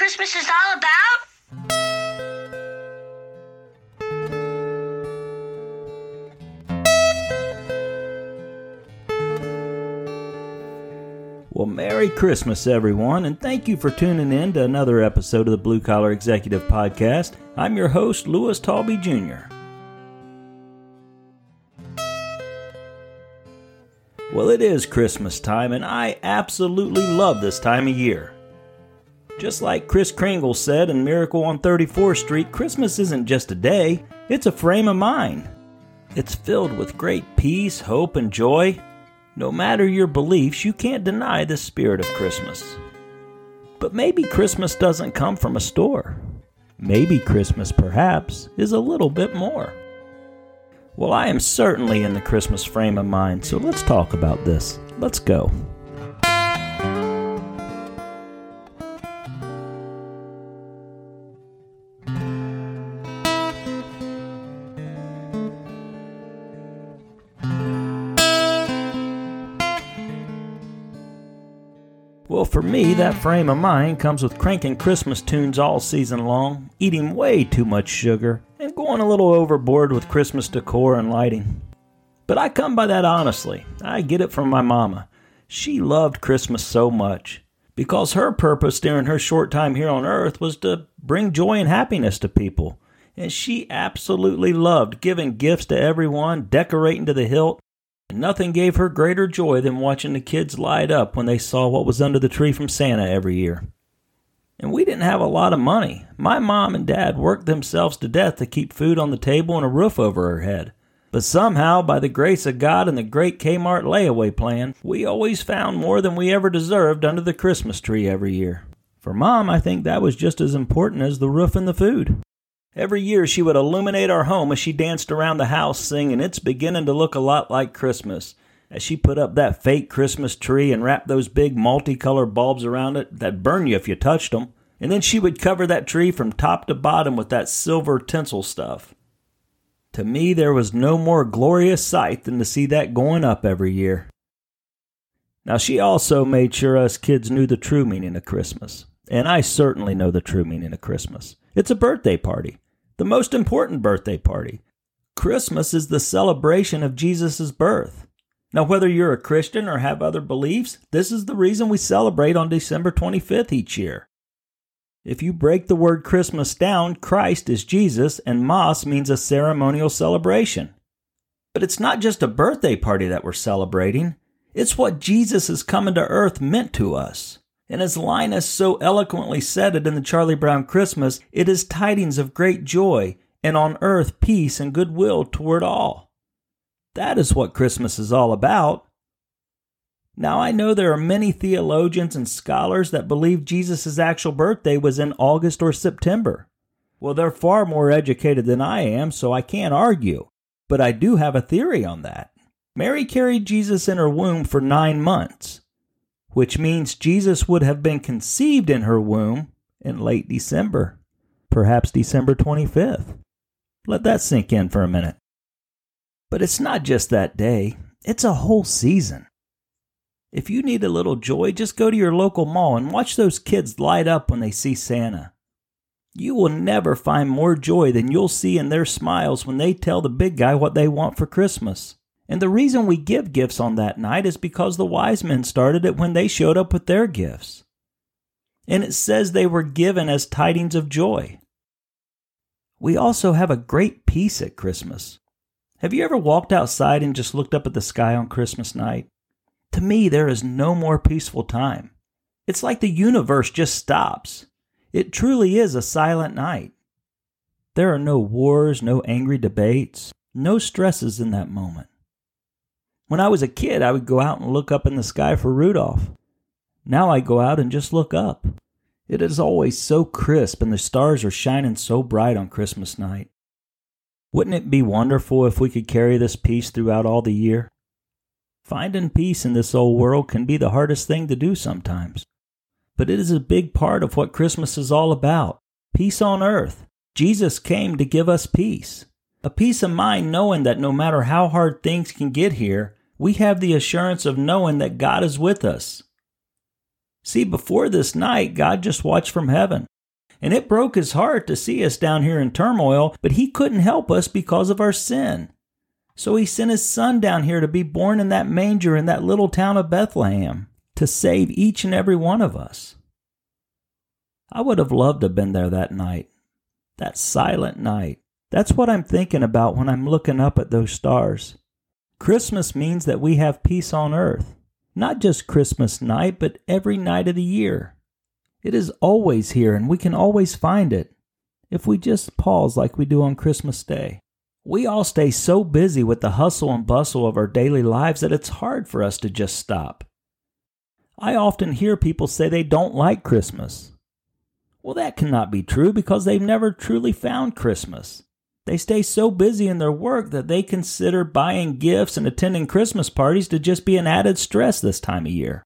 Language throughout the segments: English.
Christmas is all about? Well, Merry Christmas, everyone, and thank you for tuning in to another episode of the Blue Collar Executive Podcast. I'm your host, Lewis Talby Jr. Well, it is Christmas time, and I absolutely love this time of year. Just like Kris Kringle said in Miracle on 34th Street, Christmas isn't just a day, it's a frame of mind. It's filled with great peace, hope, and joy. No matter your beliefs, you can't deny the spirit of Christmas. But maybe Christmas doesn't come from a store. Maybe Christmas, perhaps, is a little bit more. Well, I am certainly in the Christmas frame of mind, so let's talk about this. Let's go. Well, for me, that frame of mind comes with cranking Christmas tunes all season long, eating way too much sugar, and going a little overboard with Christmas decor and lighting. But I come by that honestly. I get it from my mama. She loved Christmas so much because her purpose during her short time here on earth was to bring joy and happiness to people. And she absolutely loved giving gifts to everyone, decorating to the hilt, Nothing gave her greater joy than watching the kids light up when they saw what was under the tree from Santa every year. And we didn't have a lot of money. My mom and dad worked themselves to death to keep food on the table and a roof over her head. But somehow, by the grace of God and the great Kmart layaway plan, we always found more than we ever deserved under the Christmas tree every year. For mom, I think that was just as important as the roof and the food. Every year she would illuminate our home as she danced around the house singing, It's beginning to look a lot like Christmas. As she put up that fake Christmas tree and wrapped those big multicolored bulbs around it that burn you if you touched them. And then she would cover that tree from top to bottom with that silver tinsel stuff. To me, there was no more glorious sight than to see that going up every year. Now, she also made sure us kids knew the true meaning of Christmas. And I certainly know the true meaning of Christmas. It's a birthday party, the most important birthday party. Christmas is the celebration of Jesus' birth. Now, whether you're a Christian or have other beliefs, this is the reason we celebrate on December 25th each year. If you break the word Christmas down, Christ is Jesus, and Mass means a ceremonial celebration. But it's not just a birthday party that we're celebrating, it's what Jesus coming to earth meant to us. And as Linus so eloquently said it in the Charlie Brown Christmas, it is tidings of great joy, and on earth peace and goodwill toward all. That is what Christmas is all about. Now, I know there are many theologians and scholars that believe Jesus' actual birthday was in August or September. Well, they're far more educated than I am, so I can't argue. But I do have a theory on that. Mary carried Jesus in her womb for nine months which means Jesus would have been conceived in her womb in late December, perhaps December 25th. Let that sink in for a minute. But it's not just that day, it's a whole season. If you need a little joy, just go to your local mall and watch those kids light up when they see Santa. You will never find more joy than you'll see in their smiles when they tell the big guy what they want for Christmas. And the reason we give gifts on that night is because the wise men started it when they showed up with their gifts. And it says they were given as tidings of joy. We also have a great peace at Christmas. Have you ever walked outside and just looked up at the sky on Christmas night? To me, there is no more peaceful time. It's like the universe just stops. It truly is a silent night. There are no wars, no angry debates, no stresses in that moment. When I was a kid, I would go out and look up in the sky for Rudolph. Now I go out and just look up. It is always so crisp and the stars are shining so bright on Christmas night. Wouldn't it be wonderful if we could carry this peace throughout all the year? Finding peace in this old world can be the hardest thing to do sometimes. But it is a big part of what Christmas is all about peace on earth. Jesus came to give us peace. A peace of mind knowing that no matter how hard things can get here, we have the assurance of knowing that God is with us. See, before this night, God just watched from heaven. And it broke his heart to see us down here in turmoil, but he couldn't help us because of our sin. So he sent his son down here to be born in that manger in that little town of Bethlehem to save each and every one of us. I would have loved to have been there that night, that silent night. That's what I'm thinking about when I'm looking up at those stars. Christmas means that we have peace on earth, not just Christmas night, but every night of the year. It is always here and we can always find it if we just pause like we do on Christmas Day. We all stay so busy with the hustle and bustle of our daily lives that it's hard for us to just stop. I often hear people say they don't like Christmas. Well, that cannot be true because they've never truly found Christmas. They stay so busy in their work that they consider buying gifts and attending Christmas parties to just be an added stress this time of year.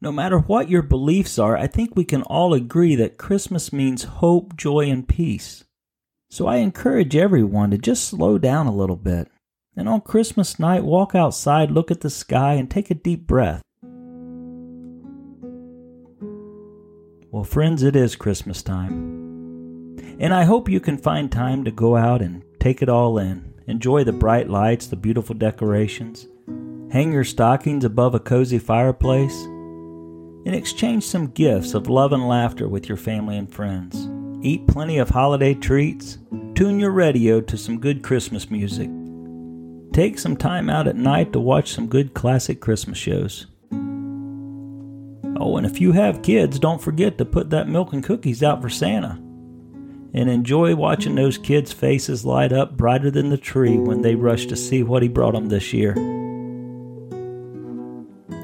No matter what your beliefs are, I think we can all agree that Christmas means hope, joy, and peace. So I encourage everyone to just slow down a little bit. And on Christmas night, walk outside, look at the sky, and take a deep breath. Well, friends, it is Christmas time. And I hope you can find time to go out and take it all in. Enjoy the bright lights, the beautiful decorations. Hang your stockings above a cozy fireplace and exchange some gifts of love and laughter with your family and friends. Eat plenty of holiday treats. Tune your radio to some good Christmas music. Take some time out at night to watch some good classic Christmas shows. Oh, and if you have kids, don't forget to put that milk and cookies out for Santa. And enjoy watching those kids' faces light up brighter than the tree when they rush to see what he brought them this year.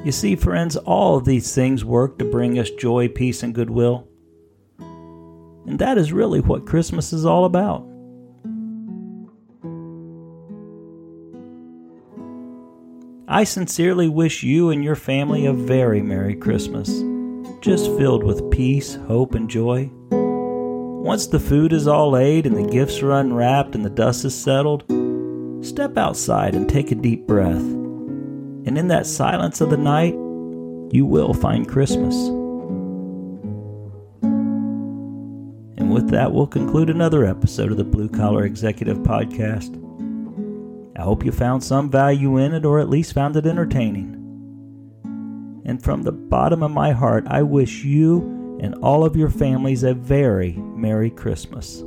You see, friends, all of these things work to bring us joy, peace, and goodwill. And that is really what Christmas is all about. I sincerely wish you and your family a very Merry Christmas, just filled with peace, hope, and joy. Once the food is all laid and the gifts are unwrapped and the dust is settled, step outside and take a deep breath and in that silence of the night, you will find Christmas. And with that, we'll conclude another episode of the Blue Collar Executive Podcast. I hope you found some value in it or at least found it entertaining. And from the bottom of my heart, I wish you and all of your families a very Merry Christmas.